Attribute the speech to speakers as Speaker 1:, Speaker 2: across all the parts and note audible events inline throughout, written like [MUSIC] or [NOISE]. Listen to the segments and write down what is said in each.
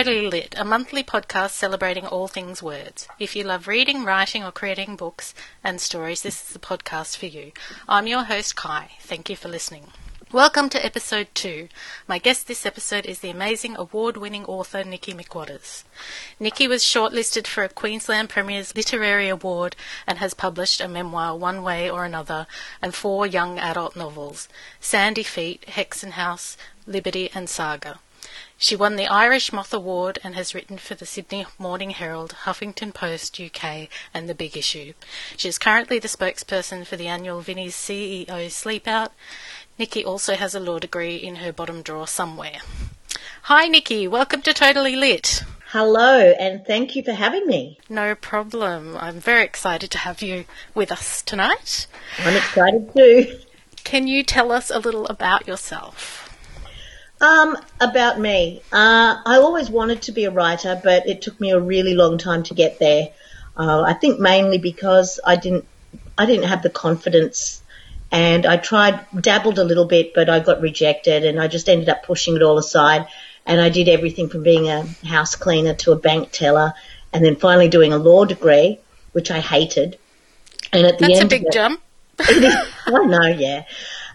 Speaker 1: Totally Lit, a monthly podcast celebrating all things words. If you love reading, writing, or creating books and stories, this is the podcast for you. I'm your host, Ky. Thank you for listening. Welcome to episode two. My guest this episode is the amazing award winning author Nikki McWatters. Nikki was shortlisted for a Queensland Premier's Literary Award and has published a memoir, One Way or Another, and four young adult novels Sandy Feet, Hexenhaus, Liberty, and Saga. She won the Irish Moth Award and has written for the Sydney Morning Herald, Huffington Post UK, and The Big Issue. She is currently the spokesperson for the annual Vinnie's CEO Sleepout. Nikki also has a law degree in her bottom drawer somewhere. Hi, Nikki. Welcome to Totally Lit.
Speaker 2: Hello, and thank you for having me.
Speaker 1: No problem. I'm very excited to have you with us tonight.
Speaker 2: I'm excited too.
Speaker 1: Can you tell us a little about yourself?
Speaker 2: Um, about me. Uh, I always wanted to be a writer, but it took me a really long time to get there. Uh, I think mainly because I didn't, I didn't have the confidence, and I tried, dabbled a little bit, but I got rejected, and I just ended up pushing it all aside. And I did everything from being a house cleaner to a bank teller, and then finally doing a law degree, which I hated.
Speaker 1: And at the end. That's end, a big it, jump. [LAUGHS]
Speaker 2: I know, yeah,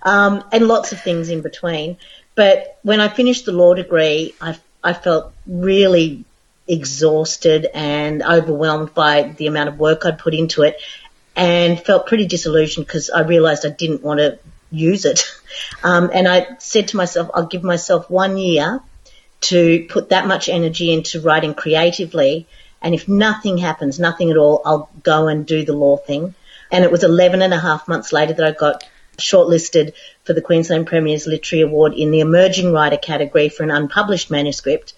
Speaker 2: um, and lots of things in between. But when I finished the law degree, I, I felt really exhausted and overwhelmed by the amount of work I'd put into it and felt pretty disillusioned because I realized I didn't want to use it. [LAUGHS] Um, and I said to myself, I'll give myself one year to put that much energy into writing creatively. And if nothing happens, nothing at all, I'll go and do the law thing. And it was 11 and a half months later that I got shortlisted for the Queensland Premier's Literary Award in the Emerging Writer category for an unpublished manuscript.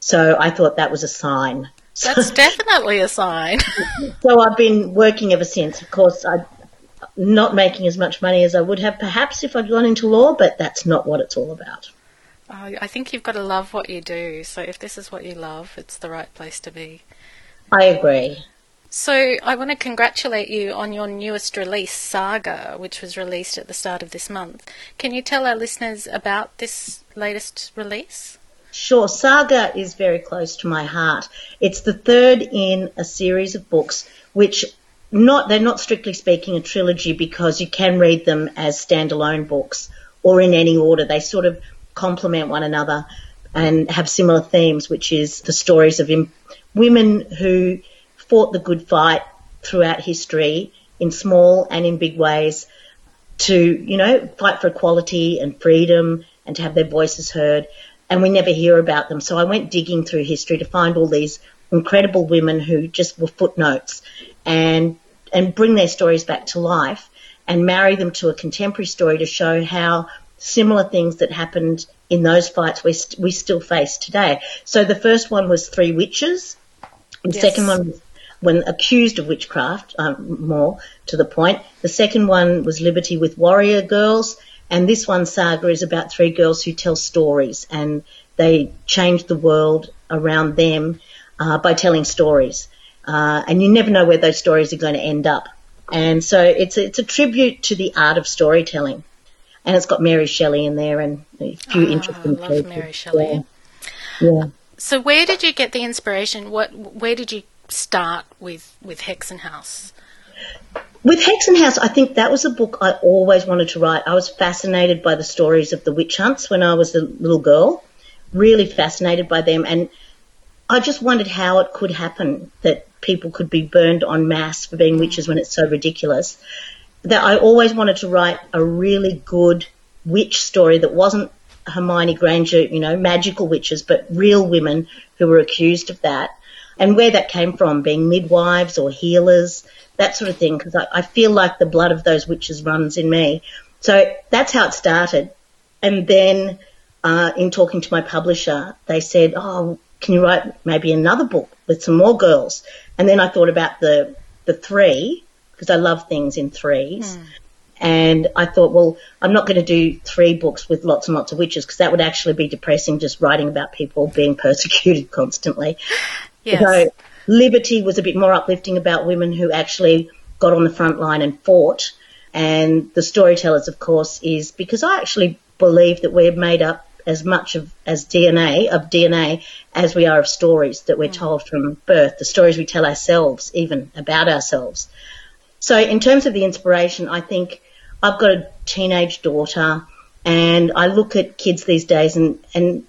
Speaker 2: So I thought that was a sign.
Speaker 1: That's [LAUGHS] definitely a sign.
Speaker 2: so I've been working ever since. Of course, I'm not making as much money as I would have perhaps if I'd gone into law, but that's not what it's all about.
Speaker 1: Oh, I think you've got to love what you do. So if this is what you love, it's the right place to be.
Speaker 2: I agree.
Speaker 1: So I want to congratulate you on your newest release, Saga, which was released at the start of this month. Can you tell our listeners about this latest release?
Speaker 2: Sure. Saga is very close to my heart. It's the third in a series of books which not they're not strictly speaking a trilogy because you can read them as standalone books or in any order. They sort of complement one another and have similar themes, which is the stories of women who fought the good fight throughout history in small and in big ways to, you know, fight for equality and freedom and to have their voices heard. And we never hear about them. So I went digging through history to find all these incredible women who just were footnotes and, and bring their stories back to life and marry them to a contemporary story to show how similar things that happened in those fights we, st- we still face today. So the first one was Three Witches. The yes. second one was when accused of witchcraft, um, more to the point. The second one was Liberty with Warrior Girls, and this one, Saga, is about three girls who tell stories and they change the world around them uh, by telling stories. Uh, and you never know where those stories are going to end up. And so it's a, it's a tribute to the art of storytelling. And it's got Mary Shelley in there and a few oh, interesting
Speaker 1: people. Mary Shelley. Yeah. yeah. So where did you get the inspiration? What where did you start with with Hexenhaus?
Speaker 2: With Hexenhaus, I think that was a book I always wanted to write. I was fascinated by the stories of the witch hunts when I was a little girl, really fascinated by them, and I just wondered how it could happen that people could be burned en masse for being witches when it's so ridiculous. That I always wanted to write a really good witch story that wasn't Hermione Granger, you know, magical witches, but real women who were accused of that and where that came from, being midwives or healers, that sort of thing, because I, I feel like the blood of those witches runs in me. So that's how it started. And then uh, in talking to my publisher, they said, "Oh, can you write maybe another book with some more girls?" And then I thought about the the three because I love things in threes. Hmm. And I thought, well, I'm not going to do three books with lots and lots of witches because that would actually be depressing just writing about people being [LAUGHS] persecuted constantly.
Speaker 1: Yes. So
Speaker 2: Liberty was a bit more uplifting about women who actually got on the front line and fought. And the storytellers, of course, is because I actually believe that we're made up as much of as DNA of DNA as we are of stories that we're mm. told from birth, the stories we tell ourselves, even about ourselves. So, in terms of the inspiration, I think I've got a teenage daughter, and I look at kids these days, and and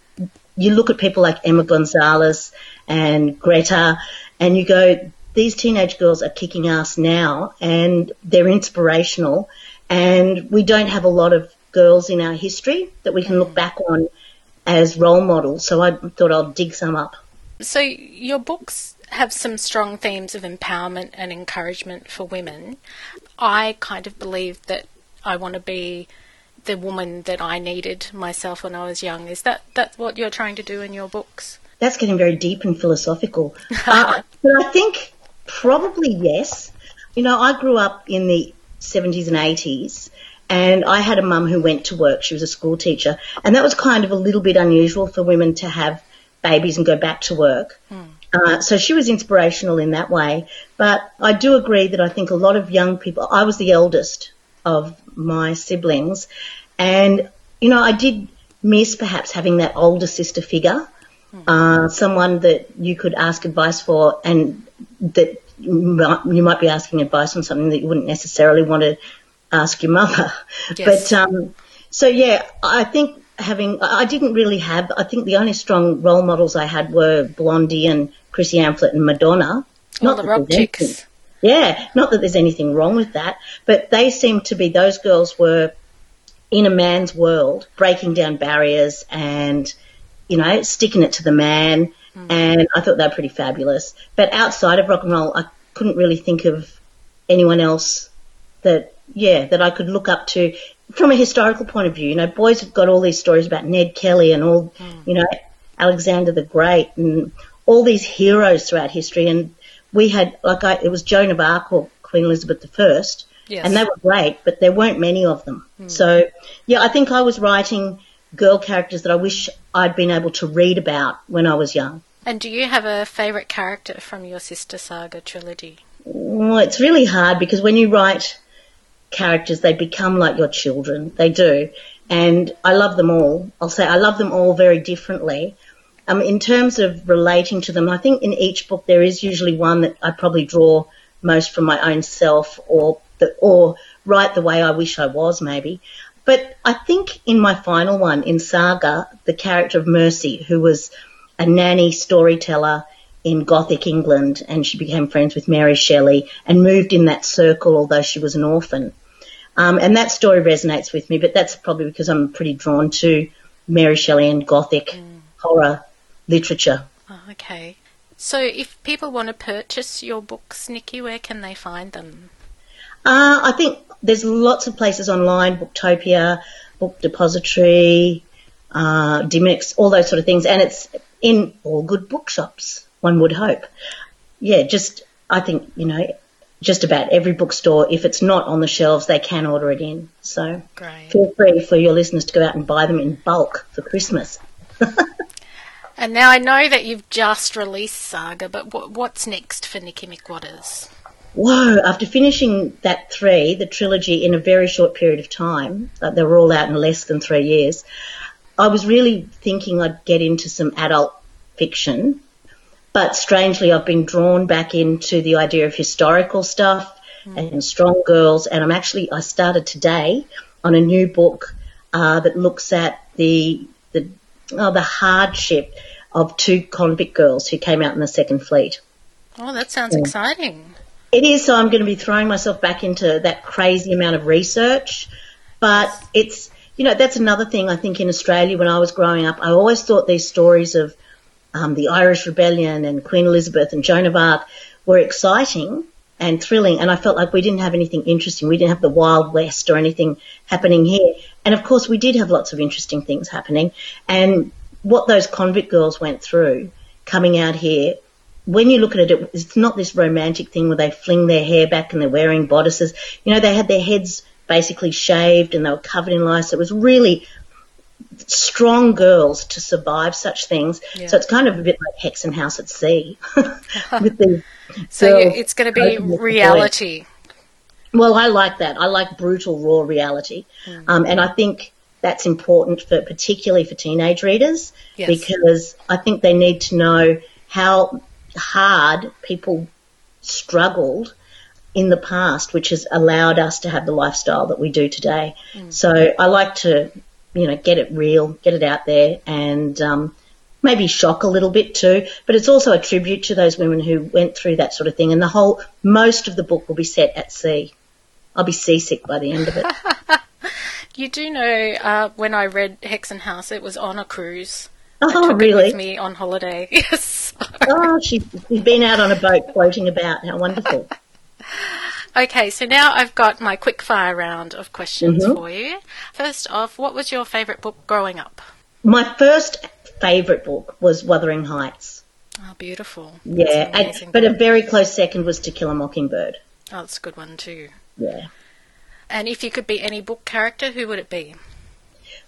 Speaker 2: you look at people like Emma Gonzalez and Greta, and you go, these teenage girls are kicking ass now, and they're inspirational, and we don't have a lot of girls in our history that we can look back on as role models. So I thought I'll dig some up.
Speaker 1: So your books have some strong themes of empowerment and encouragement for women. I kind of believe that I want to be the woman that I needed myself when I was young. Is that that what you're trying to do in your books?
Speaker 2: That's getting very deep and philosophical. [LAUGHS] uh, but I think probably yes. You know, I grew up in the 70s and 80s and I had a mum who went to work. She was a school teacher. And that was kind of a little bit unusual for women to have babies and go back to work. Mm. Uh, so she was inspirational in that way. But I do agree that I think a lot of young people, I was the eldest of my siblings. And, you know, I did miss perhaps having that older sister figure, mm. uh, someone that you could ask advice for and that you might be asking advice on something that you wouldn't necessarily want to ask your mother. Yes. [LAUGHS] But um, so yeah, I think having I didn't really have. I think the only strong role models I had were Blondie and Chrissy Amphlett and Madonna.
Speaker 1: Not the rock chicks.
Speaker 2: Yeah, not that there's anything wrong with that, but they seem to be those girls were in a man's world, breaking down barriers and you know sticking it to the man. Mm. And I thought they were pretty fabulous. But outside of rock and roll, I couldn't really think of anyone else that yeah, that I could look up to from a historical point of view. You know, boys have got all these stories about Ned Kelly and all, mm. you know, Alexander the Great and all these heroes throughout history. And we had, like, I, it was Joan of Arc or Queen Elizabeth I. Yes. And they were great, but there weren't many of them. Mm. So, yeah, I think I was writing girl characters that I wish I'd been able to read about when I was young.
Speaker 1: And do you have a favourite character from your Sister Saga trilogy?
Speaker 2: Well, it's really hard because when you write characters, they become like your children. They do. And I love them all. I'll say I love them all very differently. Um, in terms of relating to them, I think in each book there is usually one that I probably draw most from my own self or the, or write the way I wish I was maybe. But I think in my final one, in Saga, the character of Mercy, who was a nanny storyteller in Gothic England and she became friends with Mary Shelley and moved in that circle although she was an orphan. Um, and that story resonates with me, but that's probably because I'm pretty drawn to Mary Shelley and Gothic mm. horror literature.
Speaker 1: Oh, okay. So if people want to purchase your books, Nikki, where can they find them?
Speaker 2: Uh, I think there's lots of places online, Booktopia, Book Depository, uh, all those sort of things, and it's in all good bookshops, one would hope. Yeah, just, I think, you know, just about every bookstore. If it's not on the shelves, they can order it in. So Great. feel free for your listeners to go out and buy them in bulk for Christmas. [LAUGHS]
Speaker 1: and now I know that you've just released Saga, but what's next for Nikki McWatters?
Speaker 2: Whoa, after finishing that three, the trilogy, in a very short period of time, uh, they were all out in less than three years, I was really thinking I'd get into some adult fiction but strangely, I've been drawn back into the idea of historical stuff mm. and strong girls. And I'm actually, I started today on a new book uh, that looks at the, oh, the hardship of two convict girls who came out in the Second Fleet.
Speaker 1: Oh, that sounds yeah. exciting.
Speaker 2: It is. So I'm going to be throwing myself back into that crazy amount of research. But it's, you know, that's another thing I think in Australia when I was growing up, I always thought these stories of um, the Irish Rebellion and Queen Elizabeth and Joan of Arc were exciting and thrilling. And I felt like we didn't have anything interesting. We didn't have the Wild West or anything happening here. And of course, we did have lots of interesting things happening. And what those convict girls went through coming out here, when you look at it, it's not this romantic thing where they fling their hair back and they're wearing bodices. You know, they had their heads basically shaved and they were covered in lice. It was really strong girls to survive such things. Yeah. So it's kind of a bit like Hexenhaus at Sea. [LAUGHS] with the
Speaker 1: so it's going to be reality.
Speaker 2: Well, I like that. I like brutal, raw reality. Mm. Um, and I think that's important for particularly for teenage readers
Speaker 1: Yes.
Speaker 2: because I think they need to know how hard people struggled in the past, which has allowed us to have the lifestyle that we do today. So I like to, you know, get it real, get it out there, and um, maybe shock a little bit too. But it's also a tribute to those women who went through that sort of thing. And the whole, most of the book will be set at sea. I'll be seasick by the end of it. [LAUGHS]
Speaker 1: You do know uh, when I read Hexenhaus, it was on a cruise.
Speaker 2: oh, really?
Speaker 1: with me on holiday. [LAUGHS] Yes.
Speaker 2: Oh, she, she's been out on a boat floating about. How wonderful. [LAUGHS]
Speaker 1: okay, so now I've got my quick fire round of questions
Speaker 2: Mhm.
Speaker 1: for you. First off, what was your favourite book growing up?
Speaker 2: My first favourite book was Wuthering Heights.
Speaker 1: Oh, beautiful.
Speaker 2: Yeah,
Speaker 1: an
Speaker 2: and, but a very close second was To Kill a Mockingbird.
Speaker 1: Oh, that's a good one too.
Speaker 2: Yeah.
Speaker 1: And if you could be any book character, who would it be?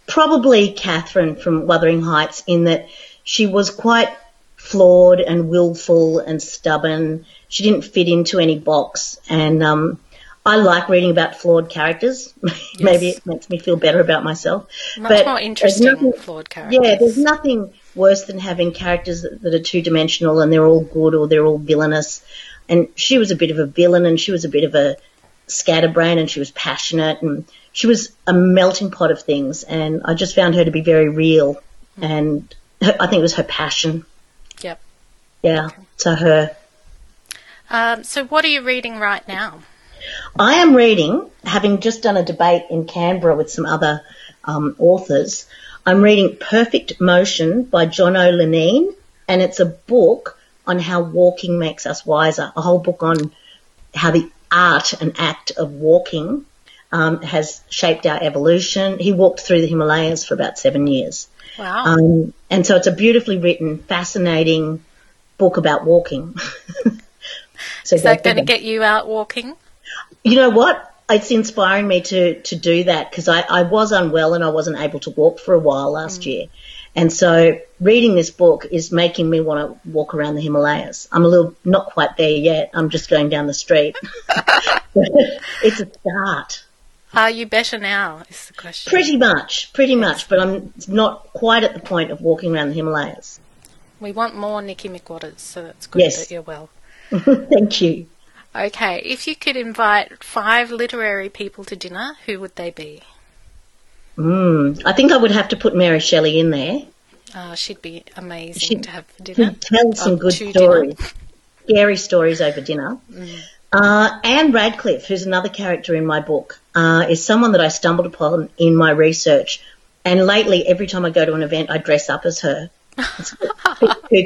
Speaker 2: Probably Catherine from Wuthering Heights in that she was quite flawed and willful and stubborn. She didn't fit into any box. And um, I like reading about flawed characters. [LAUGHS] Maybe it makes me feel better about myself.
Speaker 1: Much
Speaker 2: But
Speaker 1: more interesting,
Speaker 2: nothing-
Speaker 1: flawed characters.
Speaker 2: Yeah, there's nothing worse than having characters that, that are two dimensional and they're all good or they're all villainous. And she was a bit of a villain and she was a bit of a scatterbrain and she was passionate and she was a melting pot of things. And I just found her to be very real. And her, I think it was her passion.
Speaker 1: Yep.
Speaker 2: Yeah, to her.
Speaker 1: Um, so, what are you reading right now?
Speaker 2: I am reading, having just done a debate in Canberra with some other um, authors, I'm reading Perfect Motion by John O'Leneen, and it's a book on how walking makes us wiser, a whole book on how the art and act of walking um, has shaped our evolution. He walked through the Himalayas for about seven years.
Speaker 1: Wow.
Speaker 2: Um, and so it's a beautifully written, fascinating book about walking. [LAUGHS] so
Speaker 1: Is that going to get you out walking?
Speaker 2: You know what? It's inspiring me to, to do that because I, I was unwell and I wasn't able to walk for a while last mm. year. And so reading this book is making me want to walk around the Himalayas. I'm a little, not quite there yet. I'm just going down the street. [LAUGHS] [LAUGHS] it's a start.
Speaker 1: Are you better now? Is the question.
Speaker 2: Pretty much, pretty much, but I'm not quite at the point of walking around the Himalayas.
Speaker 1: We want more Nikki McWatters, so that's good
Speaker 2: Yes.
Speaker 1: that you're well. [LAUGHS]
Speaker 2: Thank you.
Speaker 1: Okay, if you could invite five literary people to dinner, who would they be?
Speaker 2: Mm, I think I would have to put Mary Shelley in there.
Speaker 1: Uh, she'd be amazing
Speaker 2: She'd-
Speaker 1: to have for dinner.
Speaker 2: She'd tell some
Speaker 1: Oh,
Speaker 2: good stories,
Speaker 1: dinner.
Speaker 2: scary stories over dinner. Uh, Ann Radcliffe, who's another character in my book, uh, is someone that I stumbled upon in my research. And lately, every time I go to an event, I dress up as her. It's a bit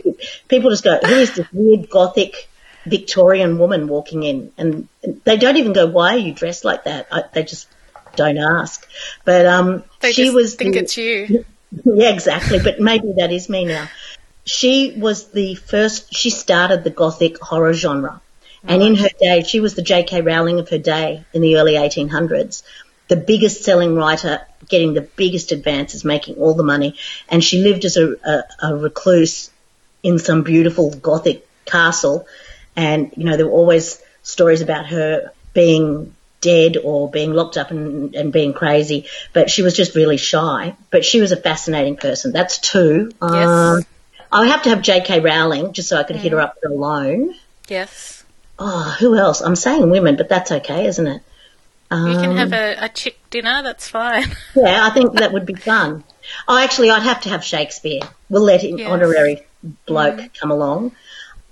Speaker 2: kooky. People just go, "Who is this weird gothic Victorian woman walking in?" And they don't even go, "Why are you dressed like that?" I, they just don't ask. But um,
Speaker 1: They
Speaker 2: she was
Speaker 1: think
Speaker 2: the-
Speaker 1: it's you. [LAUGHS]
Speaker 2: yeah, exactly. But maybe that is me now. She was the first, she started the Gothic horror genre. And in her day, she was the J.K. Rowling of her day in the early 1800s. The biggest selling writer, getting the biggest advances, making all the money. And she lived as a, a, a recluse in some beautiful Gothic castle. And, you know, there were always stories about her being dead or being locked up and, and being crazy, but she was just really shy. But she was a fascinating person. That's two.
Speaker 1: Yes.
Speaker 2: Um, I would have to have J.K. Rowling just so I could hit her up alone.
Speaker 1: Yes.
Speaker 2: Oh, who else? I'm saying women, but that's okay, isn't it?
Speaker 1: You can
Speaker 2: Um,
Speaker 1: have a, a chick dinner, that's fine. [LAUGHS]
Speaker 2: Yeah, I think that would be fun. Oh, actually, I'd have to have Shakespeare. We'll let an
Speaker 1: Yes. Mm.
Speaker 2: honorary bloke come along.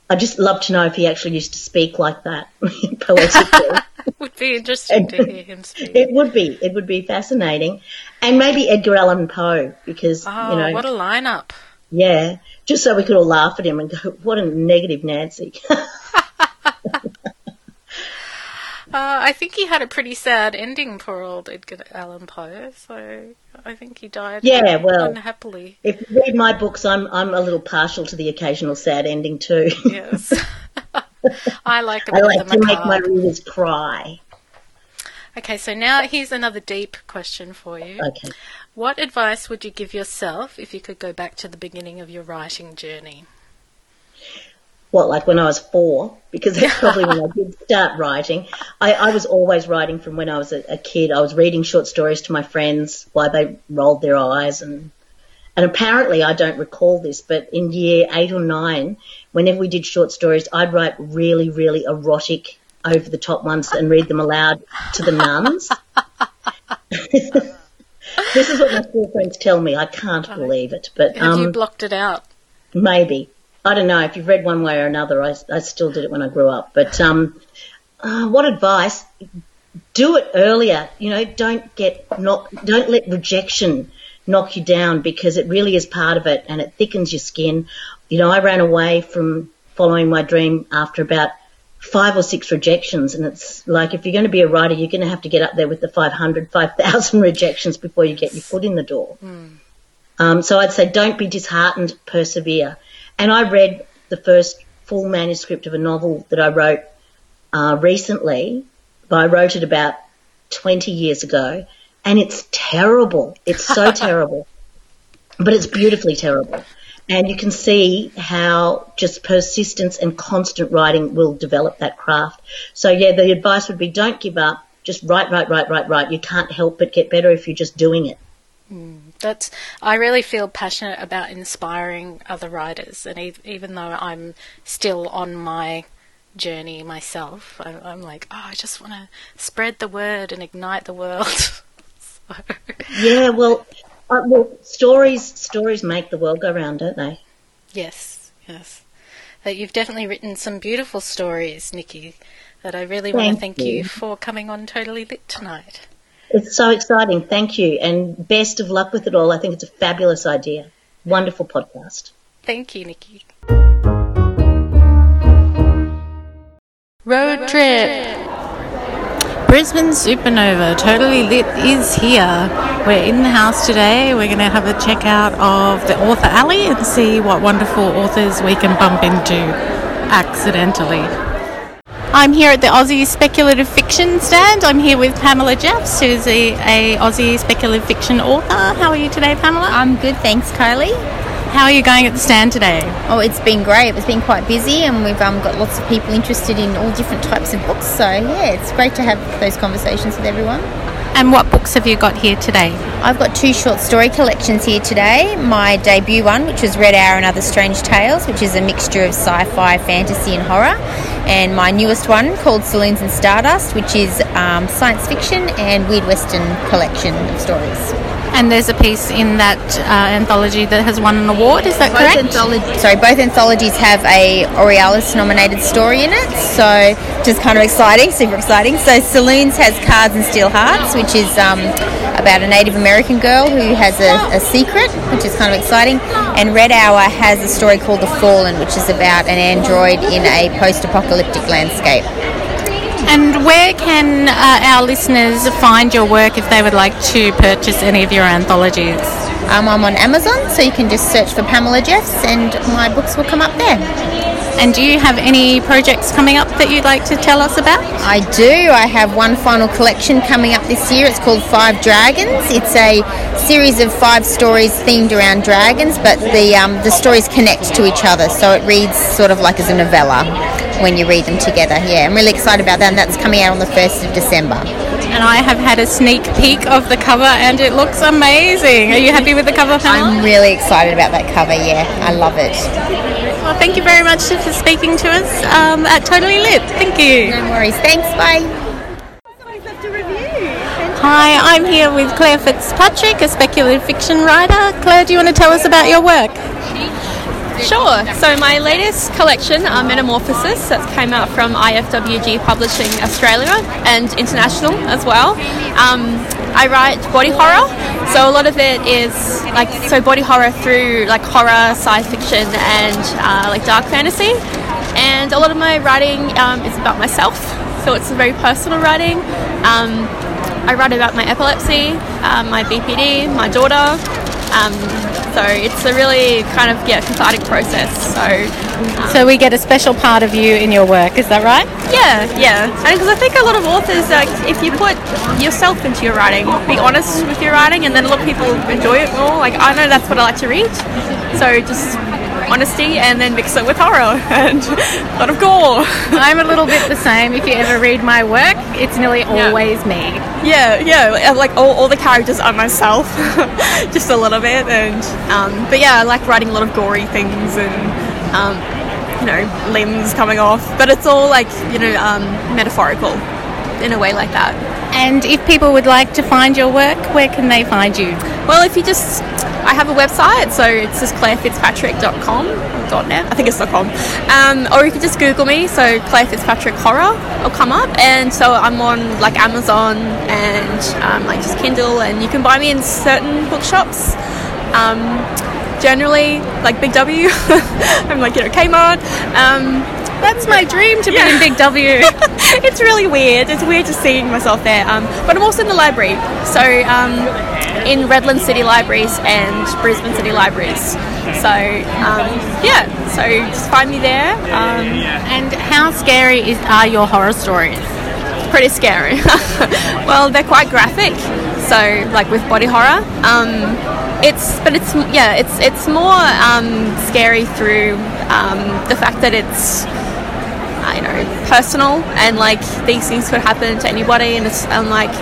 Speaker 2: I'd just love to know if he actually used to speak like that [LAUGHS] poetically. [LAUGHS]
Speaker 1: would be interesting to hear him speak.
Speaker 2: it would be. It would be fascinating. And maybe Edgar Allan Poe, because,
Speaker 1: Oh,
Speaker 2: you know,
Speaker 1: what a lineup.
Speaker 2: yeah, just so we could all laugh at him and go, what a negative Nancy. [LAUGHS]
Speaker 1: Uh, I think he had a pretty sad ending, poor old Edgar Allan Poe. So I think he died
Speaker 2: Yeah, well-
Speaker 1: unhappily.
Speaker 2: if you read my books, I'm, I'm a little partial to the occasional sad ending too.
Speaker 1: Yes. [LAUGHS] [LAUGHS] I like a
Speaker 2: I like to make my readers cry.
Speaker 1: Okay, so now here's another deep question for you.
Speaker 2: Okay.
Speaker 1: What advice would you give yourself if you could go back to the beginning of your writing journey?
Speaker 2: What, like when I was four, because that's [LAUGHS] probably when I did start writing. I, I was always writing from when I was a, a, kid. I was reading short stories to my friends while they rolled their eyes and and apparently I don't recall this, but in year eight or nine, whenever we did short stories, I'd write really, really erotic over the top ones and read them aloud to the nuns. [LAUGHS] [LAUGHS] this is what my school friends tell me. I can't believe it, but
Speaker 1: um, you blocked it out?
Speaker 2: Maybe I don't know if you've read one way or another. I, I still did it when I grew up, but um, uh, what advice? Do it earlier. You know, don't get knock. Don't let rejection knock you down because it really is part of it, and it thickens your skin. You know, I ran away from following my dream after about five or six rejections. And it's like if you're going to be a writer, you're going to have to get up there with the 500, 5,000 [LAUGHS] rejections before you get your foot in the door. Mm. Um, so I'd say don't be disheartened, persevere. And I read the first full manuscript of a novel that I wrote uh, recently. But I wrote it about 20 years ago, and it's terrible. It's so [LAUGHS] terrible, but it's beautifully terrible. And you can see how just persistence and constant writing will develop that craft. So yeah, the advice would be don't give up. Just write, write, write, write, write. You can't help but get better if you're just doing it.
Speaker 1: Mm, that's I really feel passionate about inspiring other writers, and e- even though I'm still on my journey myself, I, am like, oh, I just want to spread the word and ignite the world. [LAUGHS] so.
Speaker 2: Yeah, well, uh, well, stories stories make the world go round, don't they?
Speaker 1: Yes, yes. That you've definitely written some beautiful stories, Nikki. That I really want to thank you. you for coming on Totally Lit tonight.
Speaker 2: It's so exciting. Thank you. And best of luck with it all. I think it's a fabulous idea. Wonderful podcast.
Speaker 1: Thank you, Nikki. Road trip. Brisbane Supernova, totally lit, is here. We're in the house today. We're going to have a check out of the author alley and see what wonderful authors we can bump into accidentally. I'm here at the Aussie Speculative Fiction stand. I'm here with Pamela Jeffs, who's a, a Aussie speculative fiction author. How are you today, Pamela?
Speaker 3: I'm good, thanks, Kylie.
Speaker 1: How are you going at the stand today?
Speaker 3: Oh, it's been great. It's been quite busy, and we've um, got lots of people interested in all different types of books. So yeah, it's great to have those conversations with everyone.
Speaker 1: And what books have you got here today?
Speaker 3: I've got two short story collections here today. My debut one, which was Red Hour and Other Strange Tales, which is a mixture of sci fi, fantasy, and horror. And my newest one, called Saloons and Stardust, which is um, science fiction and Weird Western collection of stories.
Speaker 1: And there's a piece in that uh, anthology that has won an award. Is that both correct?
Speaker 3: Sorry, both anthologies have a Aurealis nominated story in it, so just kind of exciting, super exciting. So Saloons has Cards and Steel Hearts, which is um, about a Native American girl who has a, a, secret, which is kind of exciting. And Red Hour has a story called The Fallen, which is about an android in a post-apocalyptic landscape.
Speaker 1: And where can uh, our listeners find your work if they would like to purchase any of your anthologies?
Speaker 3: Um, I'm on Amazon, so you can just search for Pamela Jeffs and my books will come up there.
Speaker 1: And do you have any projects coming up that you'd like to tell us about?
Speaker 3: I do. I have one final collection coming up this year. It's called Five Dragons. It's a series of five stories themed around dragons, but the um, the stories connect to each other, so it reads sort of like as a novella when you read them together. Yeah, I'm really excited about that, and that's coming out on the first of December.
Speaker 1: And I have had a sneak peek of the cover, and it looks amazing. Are you happy with the cover,
Speaker 3: Pamela? I'm really excited about that cover. Yeah, I love it.
Speaker 1: Well, thank you very much for speaking to us um, at Totally Lit. Thank you.
Speaker 3: No worries. Thanks. Bye.
Speaker 1: Hi, I'm here with Claire Fitzpatrick, a speculative fiction writer. Claire, do you want to tell us about your work?
Speaker 4: Sure. So my latest collection, uh, Metamorphosis, that came out from IFWG Publishing Australia and international as well. Um, I write body horror, so a lot of it is like so body horror through like horror, science fiction, and uh, like dark fantasy. And a lot of my writing um, is about myself, so it's very personal writing. Um, I write about my epilepsy, uh, my BPD, my daughter. So it's a really kind of yeah cathartic process. So
Speaker 1: um, so we get a special part of you in your work. Is that right?
Speaker 4: Yeah, yeah. And because I think a lot of authors, like if you put yourself into your writing, be honest with your writing, and then a lot of people enjoy it more. Like I know that's what I like to read. So just honesty and then mix it with horror [LAUGHS] and a lot of gore. [LAUGHS]
Speaker 1: I'm a little bit the same. If you ever read my work, it's nearly always me.
Speaker 4: Yeah, yeah, like all, all the characters are myself, [LAUGHS] just a little bit, and um, but yeah, I like writing a lot of gory things and um, you know limbs coming off, but it's all like you know um, metaphorical in a way like that.
Speaker 1: And if people would like to find your work, where can they find you?
Speaker 4: Well, if you just, I have a website, so it's just clairefitzpatrick.com or .net, I think it's .com, um, or you can just Google me, so Claire Fitzpatrick Horror will come up, and so I'm on like Amazon and um, like just Kindle, and you can buy me in certain bookshops. Um, generally, like Big W, [LAUGHS] I'm like you know Kmart. Um,
Speaker 1: that's my dream to yeah. be in Big W. [LAUGHS]
Speaker 4: it's really weird. It's weird just seeing myself there. Um, but I'm also in the library. So um, in Redland City Libraries and Brisbane City Libraries. So um, yeah, so just find me there. Um,
Speaker 1: and how scary is, are your horror stories?
Speaker 4: Pretty scary. [LAUGHS] well, they're quite graphic. So like with body horror. It's but it's yeah it's it's more um, scary through um, the fact that it's you know personal and like these things could happen to anybody and it's and like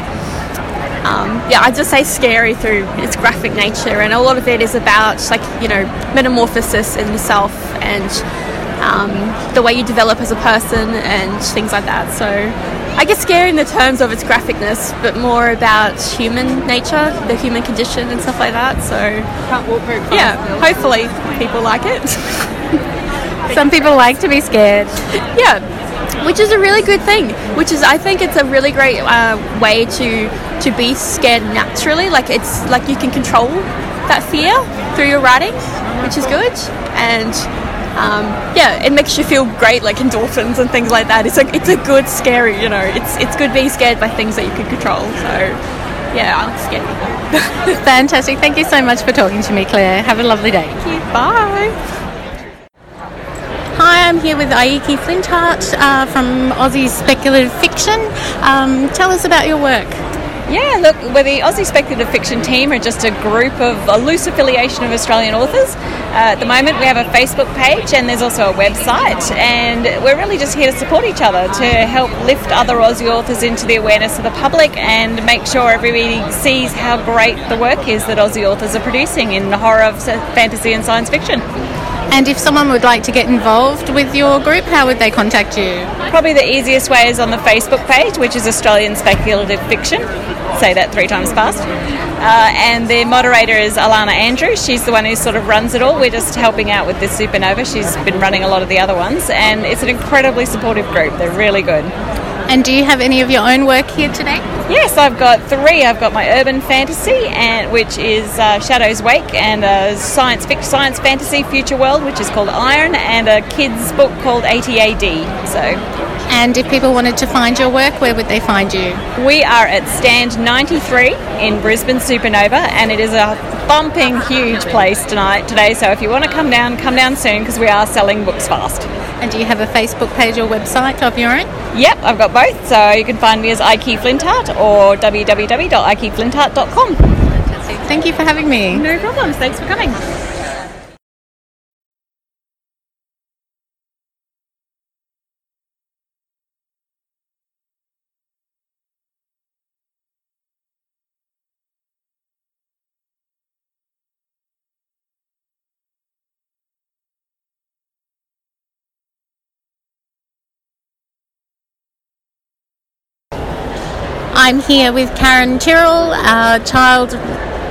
Speaker 4: um, yeah I just say scary through its graphic nature and a lot of it is about like you know metamorphosis in yourself and um, the way you develop as a person and things like that so I guess scary in the terms of its graphicness, but more about human nature, the human condition, and stuff like that. So, yeah, hopefully people like it. [LAUGHS]
Speaker 1: Some people like to be scared.
Speaker 4: Yeah, which is a really good thing. Which is, I think, it's a really great uh, way to to be scared naturally. Like it's like you can control that fear through your writing, which is good. And um, yeah, it makes you feel great, like endorphins and things like that. It's a it's a good scary, you know. It's it's good being scared by things that you can control. So yeah, I like scared
Speaker 1: people. [LAUGHS] Fantastic. Thank you so much for talking to me, Claire. Have a lovely day.
Speaker 4: Thank you. Bye.
Speaker 1: Hi, I'm here with Aiki Flinthart uh, from Aussie Speculative Fiction. Um, tell us about your work.
Speaker 5: Yeah, look, we're the Aussie Speculative Fiction team, are just a group of a loose affiliation of Australian authors. Uh, at the moment, we have a Facebook page and there's also a website, and we're really just here to support each other to help lift other Aussie authors into the awareness of the public and make sure everybody sees how great the work is that Aussie authors are producing in horror, fantasy, and science fiction.
Speaker 1: And if someone would like to get involved with your group, how would they contact you?
Speaker 5: Probably the easiest way is on the Facebook page, which is Australian Speculative Fiction. Say that three times fast. Uh, and the moderator is Alana Andrews. She's the one who sort of runs it all. We're just helping out with this supernova. She's been running a lot of the other ones, and it's an incredibly supportive group. They're really good.
Speaker 1: And do you have any of your own work here today?
Speaker 5: Yes, I've got three. I've got my urban fantasy, and which is uh, Shadow's Wake, and a science fiction, science fantasy future world, which is called Iron, and a kids book called ATAD. So.
Speaker 1: And if people wanted to find your work, where would they find you?
Speaker 5: We are at Stand 93 in Brisbane Supernova, and it is a bumping huge place tonight today. So if you want to come down, come down soon because we are selling books fast.
Speaker 1: And do you have a Facebook page or website of your own?
Speaker 5: Yep, I've got both. So you can find me as Aiki Flinthart or www.aikiflinthart.com.
Speaker 1: Fantastic. Thank you for having me.
Speaker 5: No problems. Thanks for coming.
Speaker 1: I'm here with Karen Tyrrell, a child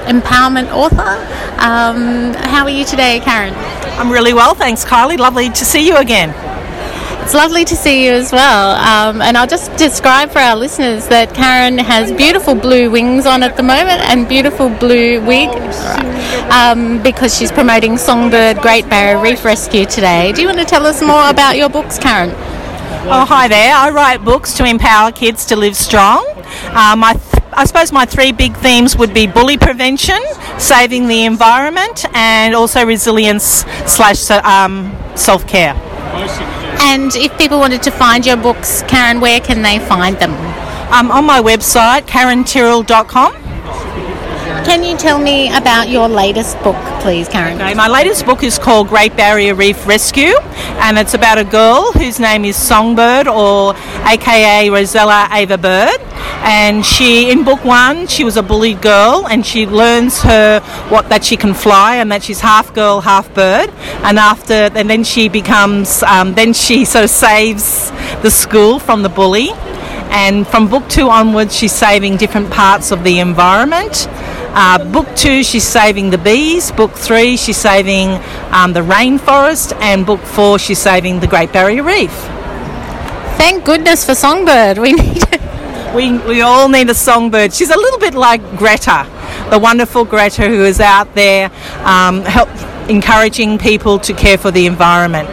Speaker 1: empowerment author. Um, how are you today, Karen?
Speaker 6: I'm really well, thanks, Kylie. Lovely to see you again.
Speaker 1: It's lovely to see you as well. Um, and I'll just describe for our listeners that Karen has beautiful blue wings on at the moment and beautiful blue wig um, because she's promoting Songbird Great Barrier Reef Rescue today. Do you want to tell us more about your books, Karen?
Speaker 6: Oh, hi there. I write books to empower kids to live strong. Uh, my th- I suppose my three big themes would be bully prevention, saving the environment, and also resilience slash um, self care.
Speaker 1: And if people wanted to find your books, Karen, where can they find them?
Speaker 6: Um, on my website, karentyrrell.com.
Speaker 1: Can you tell me about your latest book, please, Karen?
Speaker 6: Okay, my latest book is called Great Barrier Reef Rescue, and it's about a girl whose name is Songbird, or AKA Rosella Ava Bird. And she, in book one, she was a bullied girl, and she learns her what that she can fly, and that she's half girl, half bird. And after, and then she becomes, um, then she sort of saves the school from the bully. And from book two onwards, she's saving different parts of the environment. Uh, book two, she's saving the bees. Book three, she's saving um, the rainforest. And book four, she's saving the Great Barrier Reef.
Speaker 1: Thank goodness for Songbird. We need.
Speaker 6: We, we all need a songbird. She's a little bit like Greta, the wonderful Greta who is out there um, help, encouraging people to care for the environment.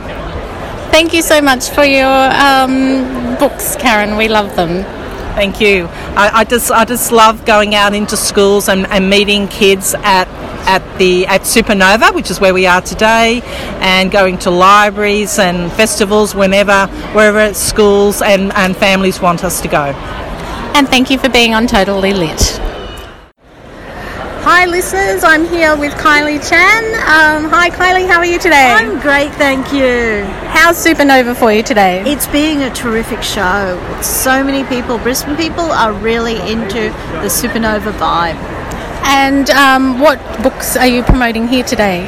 Speaker 1: Thank you so much for your um, books, Karen. We love them.
Speaker 6: Thank you. I, I, just I just love going out into schools and, and meeting kids at at the at Supernova, which is where we are today, and going to libraries and festivals whenever wherever schools and, and families want us to go.
Speaker 1: And thank you for being on Totally Lit. Hi, listeners. I'm here with Kylie Chan. Um, hi, Kylie. How are you today?
Speaker 7: I'm great, thank you.
Speaker 1: How's Supernova for you today?
Speaker 7: It's being a terrific show. So many people, Brisbane people, are really into the Supernova vibe.
Speaker 1: And um, what books are you promoting here today?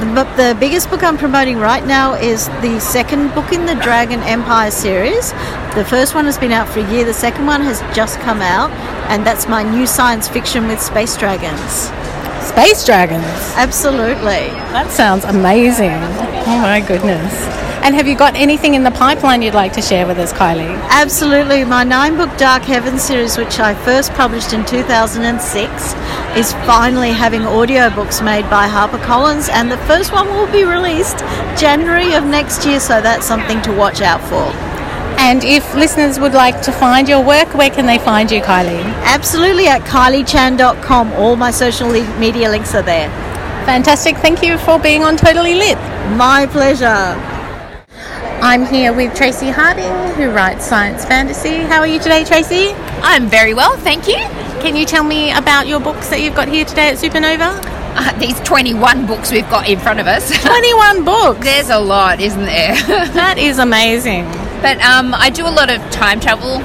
Speaker 7: The, the biggest book I'm promoting right now is the second book in the Dragon Empire series. The first one has been out for a year, the second one has just come out, and that's my new science fiction with space dragons.
Speaker 1: Space dragons?
Speaker 7: Absolutely.
Speaker 1: That sounds amazing. Oh my goodness. And have you got anything in the pipeline you'd like to share with us, Kylie?
Speaker 7: Absolutely. My nine book Dark Heaven series, which I first published in 2006, is finally having audiobooks made by HarperCollins, and the first one will be released January of next year, so that's something to watch out for.
Speaker 1: And if listeners would like to find your work, where can they find you, Kylie?
Speaker 7: Absolutely at kyliechan.com. All my social media links are there.
Speaker 1: Fantastic. Thank you for being on Totally Lit.
Speaker 7: My pleasure.
Speaker 1: I'm here with Tracy Harding, who writes science fantasy. How are you today, Tracy?
Speaker 8: I'm very well, thank you.
Speaker 1: Can you tell me about your books that you've got here today at Supernova?
Speaker 8: Uh, these 21 books we've got in front of us. [LAUGHS]
Speaker 1: 21 books?
Speaker 8: There's a lot, isn't there? [LAUGHS]
Speaker 1: that is amazing.
Speaker 8: But um, I do a lot of time travel,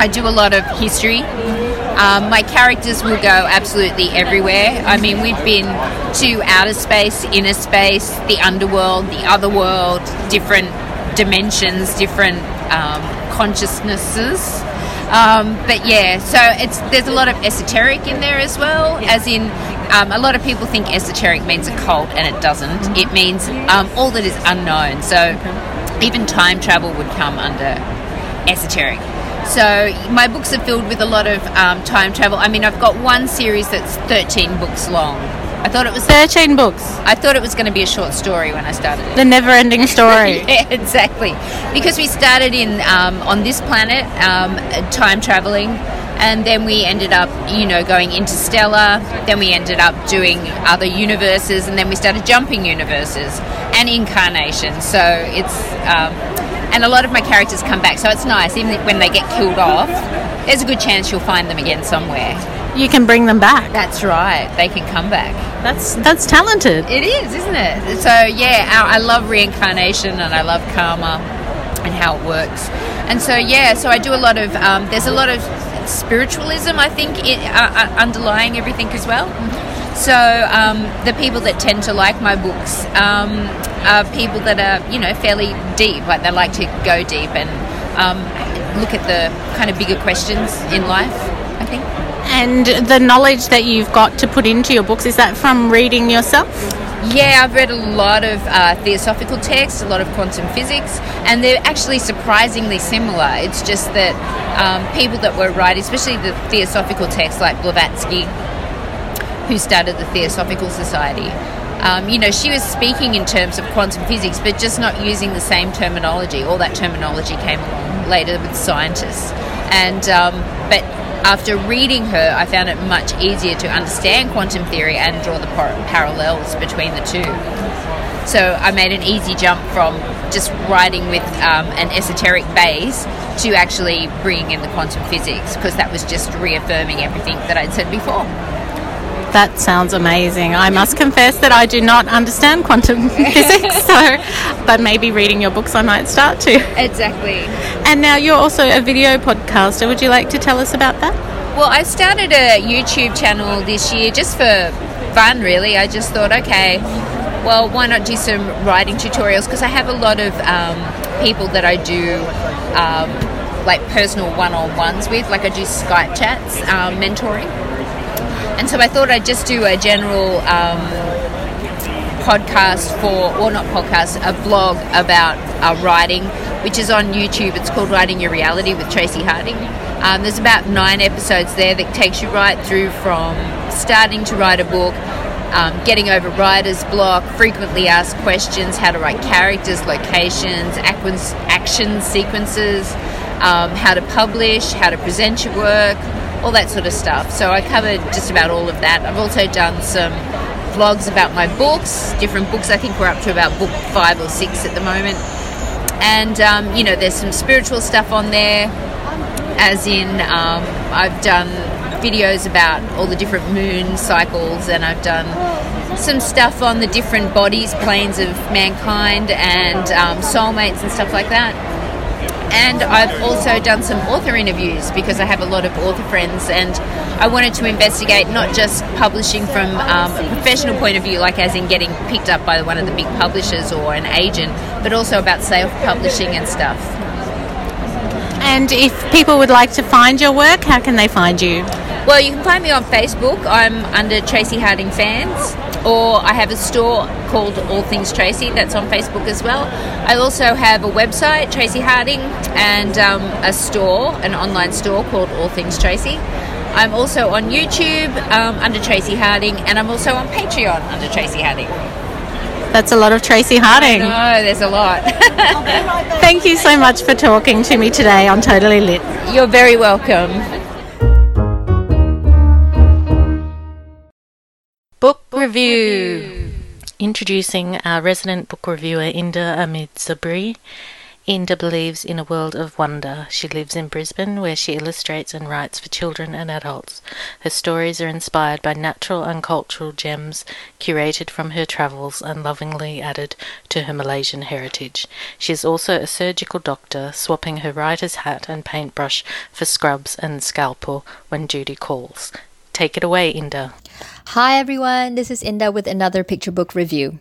Speaker 8: I do a lot of history. Um, my characters will go absolutely everywhere. I mean, we've been to outer space, inner space, the underworld, the other world, different dimensions, different um, consciousnesses. Um, but yeah, so it's there's a lot of esoteric in there as well, as in um, a lot of people think esoteric means a cult, and it doesn't. It means um, all that is unknown. So even time travel would come under esoteric. So my books are filled with a lot of um, time travel. I mean, I've got one series that's 13 books long. I thought it was
Speaker 1: 13 books.
Speaker 8: I thought it was going to be a short story when I started it.
Speaker 1: The never-ending [LAUGHS] story. [LAUGHS]
Speaker 8: yeah, exactly. Because we started in um, on this planet, um, time traveling, and then we ended up, you know, going interstellar. Then we ended up doing other universes, and then we started jumping universes and incarnations. So it's um, and a lot of my characters come back, so it's nice. Even when they get killed off, there's a good chance you'll find them again somewhere.
Speaker 1: You can bring them back.
Speaker 8: That's right. They can come back.
Speaker 1: That's that's talented.
Speaker 8: It is, isn't it? So yeah, I love reincarnation and I love karma and how it works. And so yeah, so I do a lot of. Um, there's a lot of spiritualism, I think, it, uh, uh, underlying everything as well. So um, the people that tend to like my books um, are people that are, you know, fairly deep. Like they like to go deep and um, look at the kind of bigger questions in life. I think.
Speaker 1: And the knowledge that you've got to put into your books is that from reading yourself?
Speaker 8: Yeah, I've read a lot of uh, theosophical texts, a lot of quantum physics, and they're actually surprisingly similar. It's just that um, people that were writing, especially the theosophical texts like Blavatsky, who started the Theosophical Society, um, you know, she was speaking in terms of quantum physics, but just not using the same terminology. All that terminology came along later with scientists, and um, but after reading her, I found it much easier to understand quantum theory and draw the par- parallels between the two. So I made an easy jump from just writing with um, an esoteric base to actually bringing in the quantum physics because that was just reaffirming everything that I'd said before.
Speaker 1: That sounds amazing. I must confess that I do not understand quantum [LAUGHS] physics, so but maybe reading your books I might start to.
Speaker 8: Exactly.
Speaker 1: And now you're also a video podcaster. Would you like to tell us about that?
Speaker 8: Well, I started a YouTube channel this year just for fun, really. I just thought, okay, well, why not do some writing tutorials? Because I have a lot of um, people that I do. Um, like personal one-on-ones with like i do skype chats um, mentoring and so I thought I'd just do a general um, podcast for, or not podcast, a blog about uh, writing, which is on YouTube. It's called Writing Your Reality with Tracy Harding. Um, there's about nine episodes there that takes you right through from starting to write a book, um, getting over writer's block, frequently asked questions, how to write characters, locations, action sequences, um, how to publish, how to present your work, all that sort of stuff. So I covered just about all of that. I've also done some vlogs about my books, different books. I think we're up to about book five or six at the moment. And, um, you know, there's some spiritual stuff on there, as in, um, I've done videos about all the different moon cycles, and I've done some stuff on the different bodies, planes of mankind, and um, soulmates and stuff like that. And I've also done some author interviews because I have a lot of author friends, and I wanted to investigate not just publishing from um, a professional point of view, like as in getting picked up by one of the big publishers or an agent, but also about self publishing and stuff.
Speaker 1: And if people would like to find your work, how can they find you?
Speaker 8: Well, you can find me on Facebook. I'm under Tracy Harding Fans or I have a store called All Things Tracy that's on Facebook as well. I also have a website, Tracy Harding, and um, a store, an online store called All Things Tracy. I'm also on YouTube um, under Tracy Harding, and I'm also on Patreon under Tracy Harding.
Speaker 1: That's a lot of Tracy Harding.
Speaker 8: No, there's a lot. [LAUGHS]
Speaker 1: Thank you so much for talking to me today on Totally Lit.
Speaker 8: You're very welcome.
Speaker 1: Book review. Introducing our resident book reviewer, Inda Ahmad Zabri. Inda believes in a world of wonder. She lives in Brisbane, where she illustrates and writes for children and adults. Her stories are inspired by natural and cultural gems curated from her travels and lovingly added to her Malaysian heritage. She is also a surgical doctor, swapping her writer's hat and paintbrush for scrubs and scalpel when duty calls. Take it away, Inda.
Speaker 9: Hi everyone, this is Inda with another picture book review.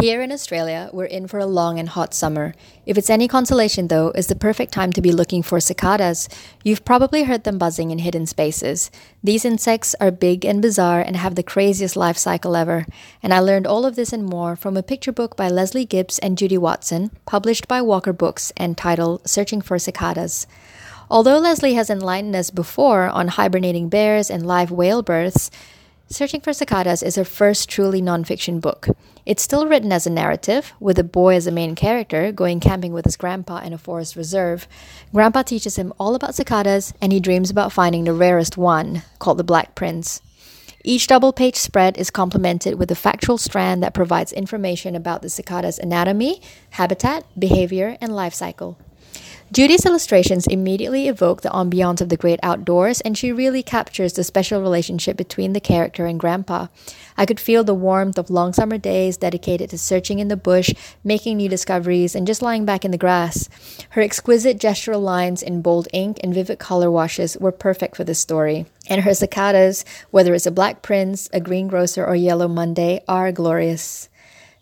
Speaker 9: Here in Australia, we're in for a long and hot summer. If it's any consolation, though, it's the perfect time to be looking for cicadas. You've probably heard them buzzing in hidden spaces. These insects are big and bizarre and have the craziest life cycle ever. And I learned all of this and more from a picture book by Lesley Gibbes and Judy Watson, published by Walker Books and titled Searching for Cicadas. Although Lesley has enlightened us before on hibernating bears and live whale births, Searching for Cicadas is her first truly nonfiction book. It's still written as a narrative, with a boy as a main character going camping with his grandpa in a forest reserve. Grandpa teaches him all about cicadas, and he dreams about finding the rarest one, called the Black Prince. Each double page spread is complemented with a factual strand that provides information about the cicada's anatomy, habitat, behavior, and life cycle. Judy's illustrations immediately evoke the ambiance of the great outdoors, and she really captures the special relationship between the character and Grandpa. I could feel the warmth of long summer days dedicated to searching in the bush, making new discoveries, and just lying back in the grass. Her exquisite gestural lines in bold ink and vivid color washes were perfect for this story. And her cicadas, whether it's a black prince, a green grocer, or yellow Monday, are glorious.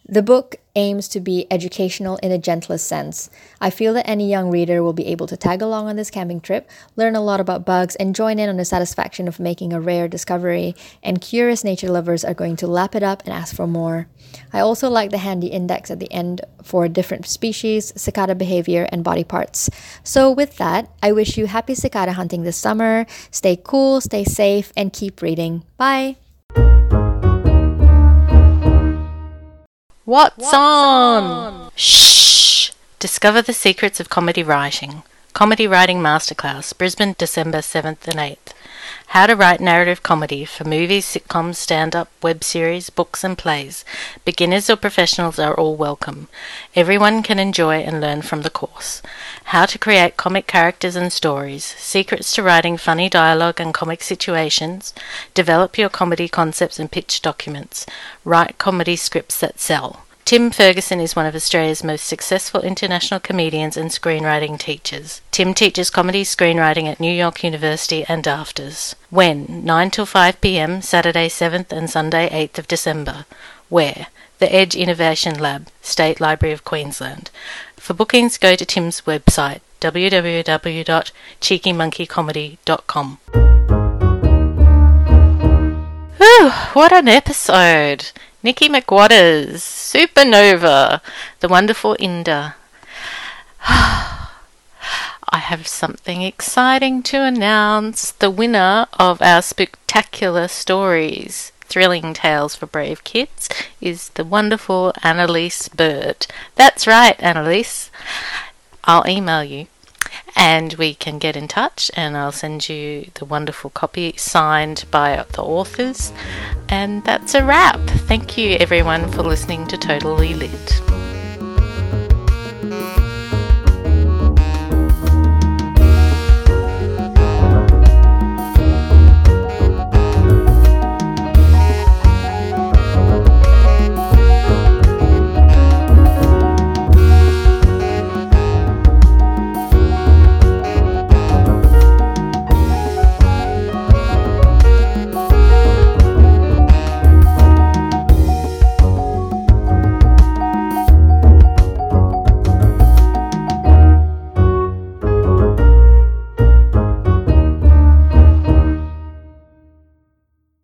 Speaker 9: The book aims to be educational in the gentlest sense. I feel that any young reader will be able to tag along on this camping trip, learn a lot about bugs, and join in on the satisfaction of making a rare discovery, and curious nature lovers are going to lap it up and ask for more. I also like the handy index at the end for different species, cicada behavior, and body parts. So, with that, I wish you happy cicada hunting this summer. Stay cool, stay safe, and keep reading. Bye!
Speaker 1: What's, on? on? Shh! Discover the secrets of comedy writing. Comedy Writing Masterclass, Brisbane, December 7th and 8th. How to write narrative comedy for movies, sitcoms, stand up, web series, books, and plays. Beginners or professionals are all welcome. Everyone can enjoy and learn from the course. How to create comic characters and stories. Secrets to writing funny dialogue and comic situations. Develop your comedy concepts and pitch documents. Write comedy scripts that sell. Tim Ferguson is one of Australia's most successful international comedians and screenwriting teachers. Tim teaches comedy screenwriting at New York University and AFTRS. When? 9 till 5 pm, Saturday 7th and Sunday 8th of December. Where? The Edge Innovation Lab, State Library of Queensland. For bookings, go to Tim's website www.cheekymonkeycomedy.com. Whew, what an episode! Nikki McWatters, Supernova, the wonderful Inda. [SIGHS] I have something exciting to announce. The winner of our spectacular stories, Thrilling Tales for Brave Kids, is the wonderful Annalise Bird. That's right, Annalise. I'll email you and we can get in touch and I'll send you the wonderful copy signed by the authors. And that's a wrap. Thank you everyone for listening to Totally Lit.